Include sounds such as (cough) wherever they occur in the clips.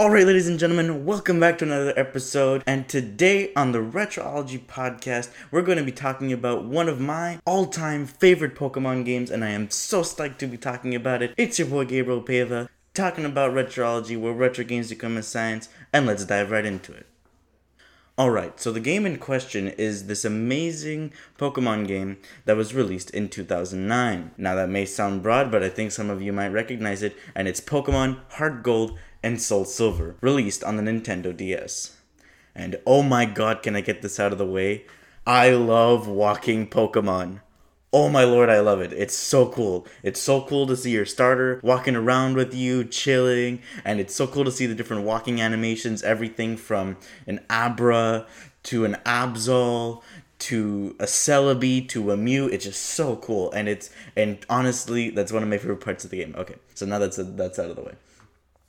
Alright, ladies and gentlemen, welcome back to another episode. And today on the Retroology podcast, we're going to be talking about one of my all time favorite Pokemon games, and I am so stoked to be talking about it. It's your boy Gabriel Pava, talking about Retroology, where retro games become a science, and let's dive right into it. Alright, so the game in question is this amazing Pokemon game that was released in 2009. Now, that may sound broad, but I think some of you might recognize it, and it's Pokemon Heart Gold and Soul Silver, released on the Nintendo DS. And oh my god, can I get this out of the way? I love walking Pokemon. Oh my lord, I love it. It's so cool. It's so cool to see your starter walking around with you, chilling, and it's so cool to see the different walking animations, everything from an Abra to an Absol to a Celebi to a Mew. It's just so cool. And it's and honestly, that's one of my favorite parts of the game. Okay, so now that's that's out of the way.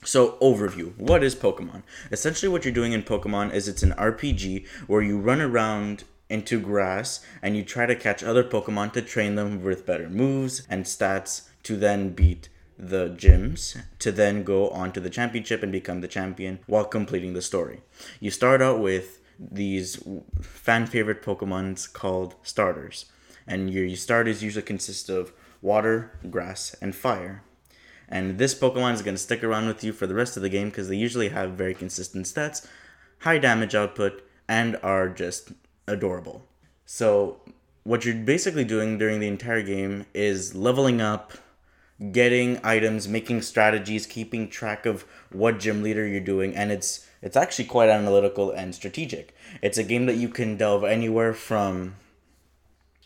So, overview. What is Pokemon? Essentially, what you're doing in Pokemon is it's an RPG where you run around into grass and you try to catch other Pokemon to train them with better moves and stats to then beat the gyms to then go on to the championship and become the champion while completing the story. You start out with these fan favorite Pokemons called starters, and your starters usually consist of water, grass, and fire. And this Pokemon is going to stick around with you for the rest of the game because they usually have very consistent stats, high damage output, and are just adorable. So, what you're basically doing during the entire game is leveling up, getting items, making strategies, keeping track of what gym leader you're doing, and it's it's actually quite analytical and strategic. It's a game that you can delve anywhere from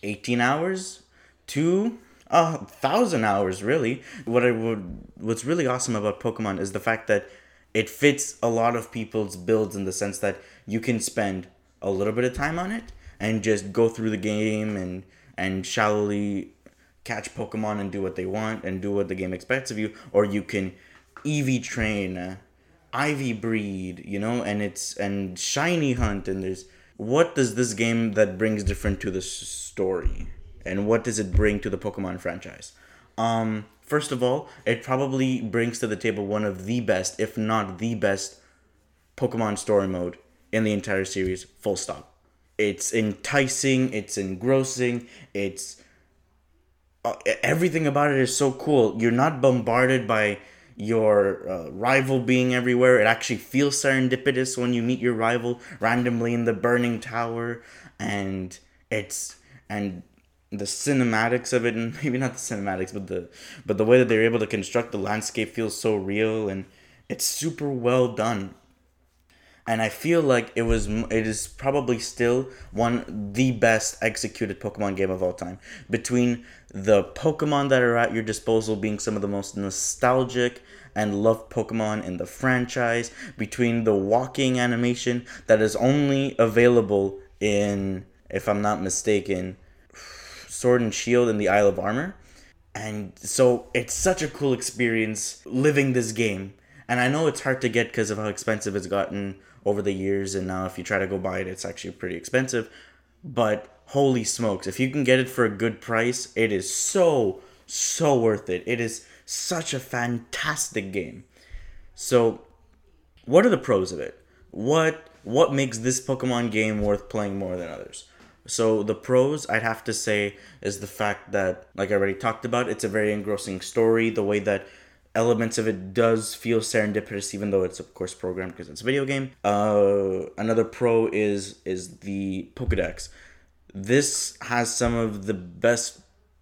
18 hours to a thousand hours really. What I would what's really awesome about Pokemon is the fact that it fits a lot of people's builds in the sense that you can spend a little bit of time on it and just go through the game and and shallowly catch Pokemon and do what they want and do what the game expects of you, or you can EV train, uh, IV breed, you know, and it's and shiny hunt and there's what does this game that brings different to the story? And what does it bring to the Pokemon franchise? Um, first of all, it probably brings to the table one of the best, if not the best, Pokemon story mode in the entire series. Full stop. It's enticing. It's engrossing. It's uh, everything about it is so cool. You're not bombarded by your uh, rival being everywhere. It actually feels serendipitous when you meet your rival randomly in the burning tower, and it's and the cinematics of it and (laughs) maybe not the cinematics but the but the way that they're able to construct the landscape feels so real and it's super well done. And i feel like it was it is probably still one the best executed pokemon game of all time. Between the pokemon that are at your disposal being some of the most nostalgic and loved pokemon in the franchise between the walking animation that is only available in if i'm not mistaken Sword and Shield and the Isle of Armor. And so it's such a cool experience living this game. And I know it's hard to get because of how expensive it's gotten over the years. And now if you try to go buy it, it's actually pretty expensive. But holy smokes, if you can get it for a good price, it is so, so worth it. It is such a fantastic game. So, what are the pros of it? What what makes this Pokemon game worth playing more than others? So the pros I'd have to say is the fact that like I already talked about, it's a very engrossing story, the way that elements of it does feel serendipitous even though it's of course programmed because it's a video game. Uh another pro is is the Pokédex. This has some of the best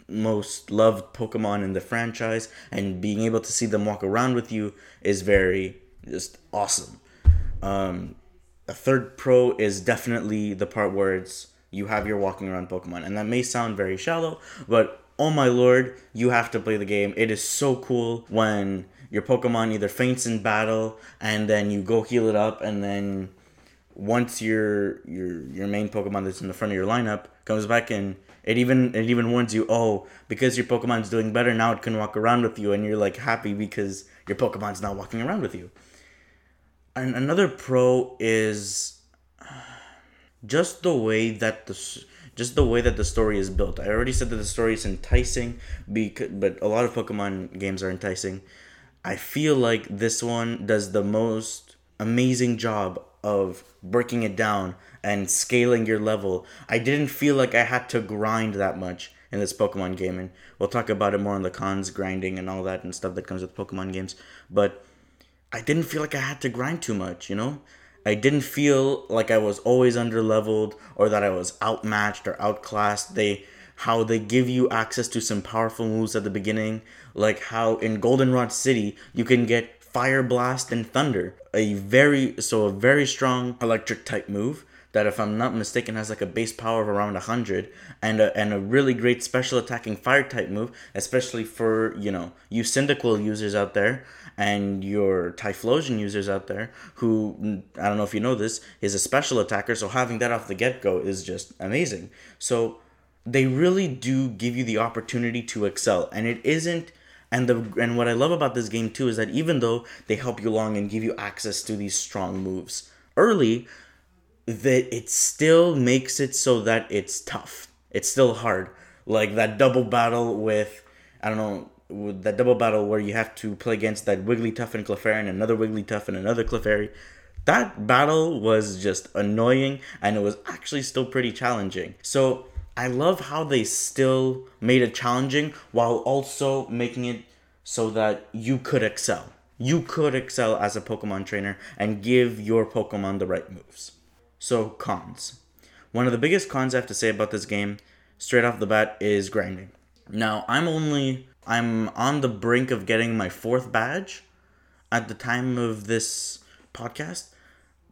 most loved Pokemon in the franchise and being able to see them walk around with you is very just awesome. Um a third pro is definitely the part where it's you have your walking around Pokemon. And that may sound very shallow, but oh my lord, you have to play the game. It is so cool when your Pokemon either faints in battle and then you go heal it up and then once your your your main Pokemon that's in the front of your lineup comes back in, it even it even warns you, oh, because your Pokemon's doing better now, it can walk around with you, and you're like happy because your Pokemon's now walking around with you. And another pro is just the way that the just the way that the story is built. I already said that the story is enticing, because, but a lot of Pokemon games are enticing. I feel like this one does the most amazing job of breaking it down and scaling your level. I didn't feel like I had to grind that much in this Pokemon game, and we'll talk about it more on the cons, grinding, and all that and stuff that comes with Pokemon games. But I didn't feel like I had to grind too much, you know? I didn't feel like I was always underleveled or that I was outmatched or outclassed. They how they give you access to some powerful moves at the beginning, like how in Goldenrod City you can get Fire Blast and Thunder, a very so a very strong electric type move that if I'm not mistaken has like a base power of around 100 and a, and a really great special attacking fire type move especially for you know you Cyndaquil users out there and your Typhlosion users out there who I don't know if you know this is a special attacker. So having that off the get-go is just amazing. So they really do give you the opportunity to excel. And it isn't and the and what I love about this game too is that even though they help you along and give you access to these strong moves early that it still makes it so that it's tough. It's still hard. Like that double battle with I don't know with that double battle where you have to play against that Wigglytuff and Clefairy and another Wigglytuff and another Clefairy. That battle was just annoying and it was actually still pretty challenging. So I love how they still made it challenging while also making it so that you could excel. You could excel as a Pokemon trainer and give your Pokemon the right moves. So, cons. One of the biggest cons I have to say about this game, straight off the bat, is grinding. Now, I'm only I'm on the brink of getting my fourth badge at the time of this podcast,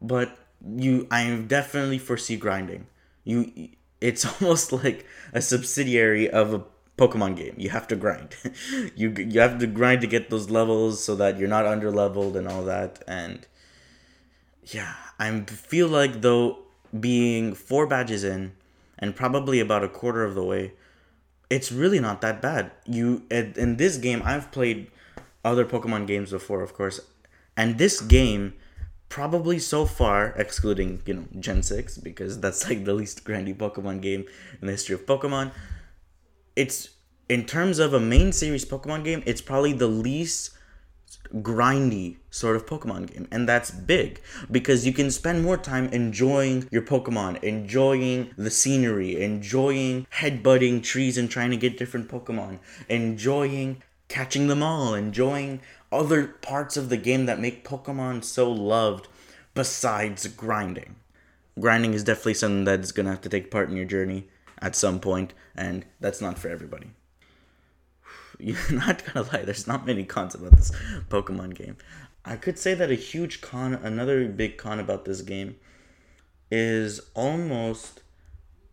but you I definitely foresee grinding. You it's (laughs) almost like a subsidiary of a Pokemon game. You have to grind. (laughs) you you have to grind to get those levels so that you're not under leveled and all that and yeah, I feel like though being four badges in and probably about a quarter of the way, it's really not that bad. You in this game, I've played other Pokemon games before, of course, and this game probably so far, excluding you know Gen six because that's like the least grindy Pokemon game in the history of Pokemon. It's in terms of a main series Pokemon game, it's probably the least grindy sort of Pokemon game. And that's big because you can spend more time enjoying your Pokemon, enjoying the scenery, enjoying headbutting trees and trying to get different Pokemon, enjoying catching them all, enjoying other parts of the game that make Pokemon so loved besides grinding. Grinding is definitely something that's gonna have to take part in your journey at some point, and that's not for everybody. (laughs) You're not gonna lie, there's not many cons about this Pokemon game. I could say that a huge con, another big con about this game, is almost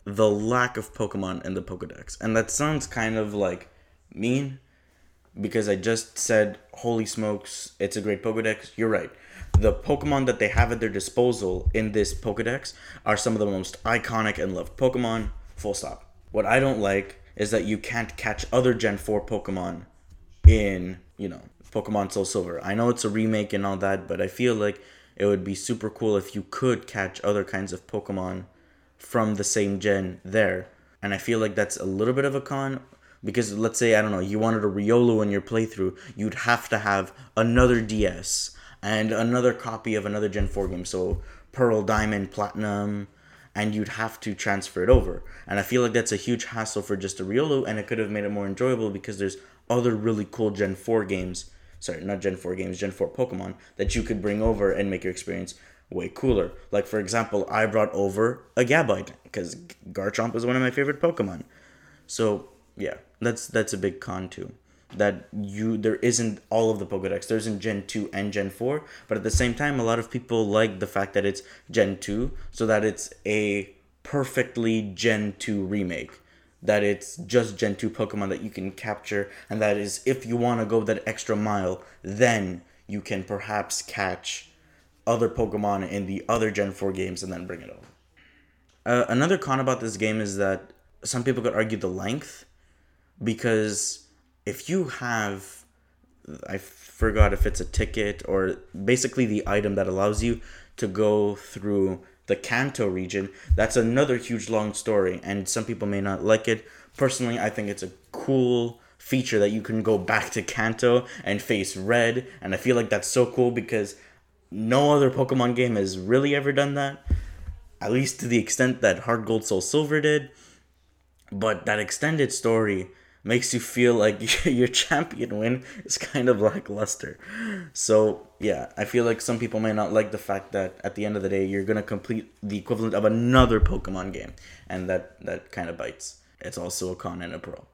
the lack of Pokemon in the Pokedex. And that sounds kind of like mean because I just said, holy smokes, it's a great Pokedex. You're right. The Pokemon that they have at their disposal in this Pokedex are some of the most iconic and loved Pokemon, full stop. What I don't like is that you can't catch other Gen 4 Pokemon in, you know, Pokemon Soul Silver. I know it's a remake and all that, but I feel like it would be super cool if you could catch other kinds of Pokemon from the same gen there. And I feel like that's a little bit of a con because let's say I don't know, you wanted a Riolu in your playthrough, you'd have to have another DS and another copy of another Gen 4 game. So Pearl, Diamond, Platinum, and you'd have to transfer it over. And I feel like that's a huge hassle for just a Riolu, and it could have made it more enjoyable because there's other really cool Gen 4 games, sorry, not Gen 4 games, Gen 4 Pokemon that you could bring over and make your experience way cooler. Like, for example, I brought over a Gabite because Garchomp is one of my favorite Pokemon. So, yeah, that's that's a big con too that you there isn't all of the Pokedex. There's in Gen 2 and Gen 4, but at the same time a lot of people like the fact that it's Gen 2 so that it's a perfectly Gen 2 remake. That it's just Gen 2 Pokemon that you can capture and that is if you want to go that extra mile, then you can perhaps catch other Pokemon in the other Gen 4 games and then bring it over. Uh, another con about this game is that some people could argue the length because if you have I forgot if it's a ticket or basically the item that allows you to go through the Kanto region, that's another huge long story and some people may not like it. Personally, I think it's a cool feature that you can go back to Kanto and face red and I feel like that's so cool because no other Pokemon game has really ever done that. At least to the extent that Heart Gold Soul Silver did. But that extended story makes you feel like (laughs) your champion win is kind of lackluster. So yeah, I feel like some people may not like the fact that at the end of the day you're gonna complete the equivalent of another Pokemon game, and that that kind of bites. It's also a con and a pro.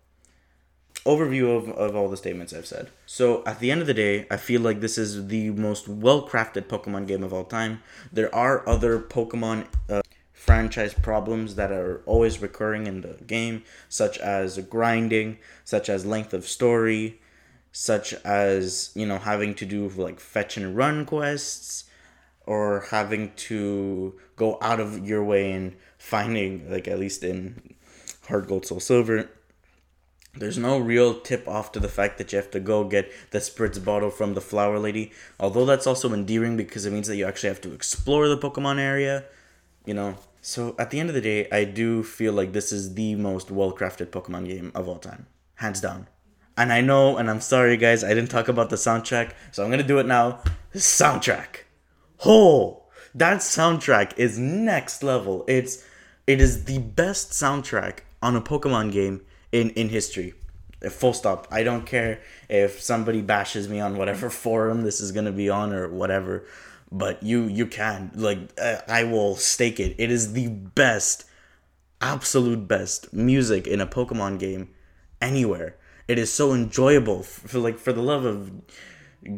Overview of, of all the statements I've said. So at the end of the day, I feel like this is the most well crafted Pokemon game of all time. There are other Pokemon uh, franchise problems that are always recurring in the game, such as grinding, such as length of story, such as, you know, having to do like fetch and run quests, or having to go out of your way and finding, like at least in Heart Gold Soul Silver, there's no real tip off to the fact that you have to go get the spritz bottle from the flower lady. Although that's also endearing because it means that you actually have to explore the Pokemon area. You know, so at the end of the day, I do feel like this is the most well crafted Pokemon game of all time, hands down. And I know, and I'm sorry guys, I didn't talk about the soundtrack, so I'm gonna do it now. Soundtrack, oh, that soundtrack is next level. It's it is the best soundtrack on a Pokemon game in in history. Full stop. I don't care if somebody bashes me on whatever (laughs) forum this is gonna be on or whatever but you you can like I will stake it. It is the best, absolute best music in a Pokemon game anywhere. It is so enjoyable. For like for the love of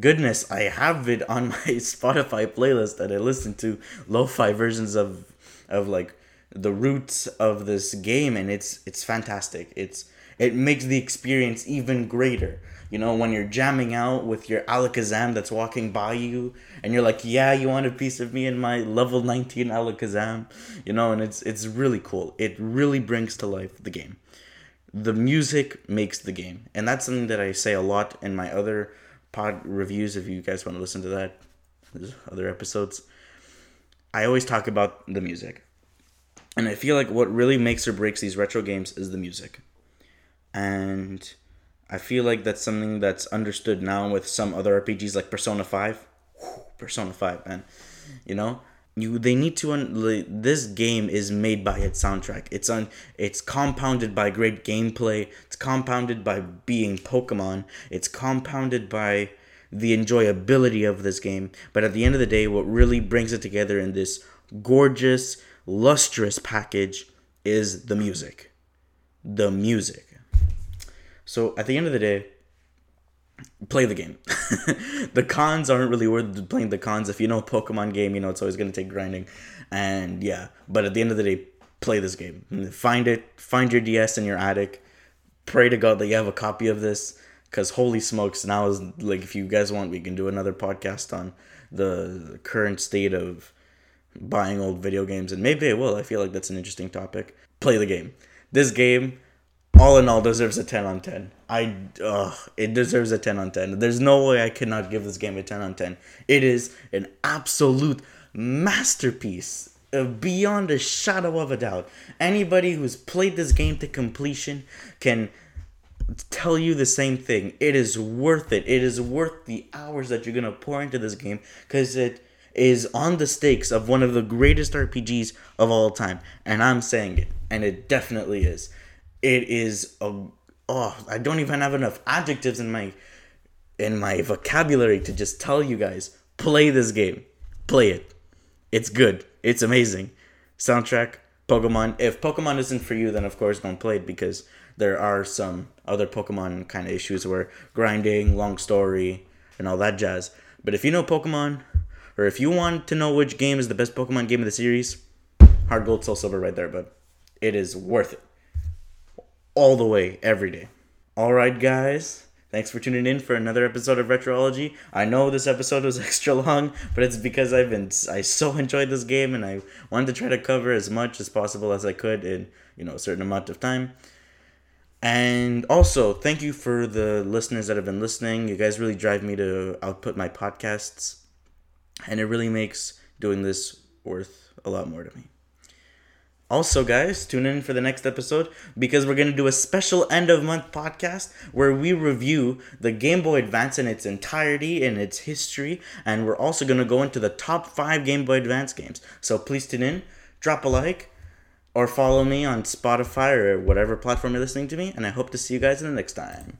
goodness, I have it on (laughs) my Spotify playlist that I listen to lo-fi versions of of like the roots of this game and it's it's fantastic. It's it makes the experience even greater you know, when you're jamming out with your Alakazam that's walking by you, and you're like, "Yeah, you want a piece of me in my level 19 Alakazam," you know, and it's it's really cool. It really brings to life the game. The music makes the game, and that's something that I say a lot in my other pod reviews. If you guys want to listen to that, there's other episodes. I always talk about the music, and I feel like what really makes or breaks these retro games is the music, and I feel like that's something that's understood now with some other RPGs like Persona 5. Whew, Persona 5, man. You know, you they need to un- this game is made by its soundtrack. It's on it's compounded by great gameplay. It's compounded by being Pokemon. It's compounded by the enjoyability of this game. But at the end of the day, what really brings it together in this gorgeous, lustrous package is the music. The music. So at the end of the day, play the game. (laughs) the cons aren't really worth playing the cons. If you know Pokemon game, you know it's always gonna take grinding. And yeah, but at the end of the day, play this game. Find it, find your DS in your attic. Pray to God that you have a copy of this. Cause holy smokes, now is like if you guys want, we can do another podcast on the current state of buying old video games, and maybe I will. I feel like that's an interesting topic. Play the game. This game all in all deserves a 10 on 10 i uh, it deserves a 10 on 10 there's no way i cannot give this game a 10 on 10 it is an absolute masterpiece uh, beyond a shadow of a doubt. Anybody who's played this game to completion can tell you the same thing. It is worth it. It is worth the hours that you're gonna pour into this game because it is on the stakes of one of the greatest rpgs of all time. And i'm saying it and it definitely is it is a oh I don't even have enough adjectives in my in my vocabulary to just tell you guys play this game. Play it. It's good. It's amazing. Soundtrack, Pokemon. If Pokemon isn't for you, then of course don't play it because there are some other Pokemon kind of issues where grinding, long story, and all that jazz. But if you know Pokemon, or if you want to know which game is the best Pokemon game of the series, Heart Gold Soul Silver right there, but it is worth it all the way every day. All right, guys. Thanks for tuning in for another episode of Retrology. I know this episode was (laughs) extra long, but it's because I've been I so enjoyed this game and I wanted to try to cover as much as possible as I could in, you know, a certain amount of time. And also, thank you for the listeners that have been listening. You guys really drive me to output my podcasts, and it really makes doing this worth a lot more to me. Also, guys, tune in for the next episode because we're going to do a special end of month podcast where we review the Game Boy Advance in its entirety and its history. And we're also going to go into the top five Game Boy Advance games. So please tune in, drop a like, or follow me on Spotify or whatever platform you're listening to me. And I hope to see you guys in the next time.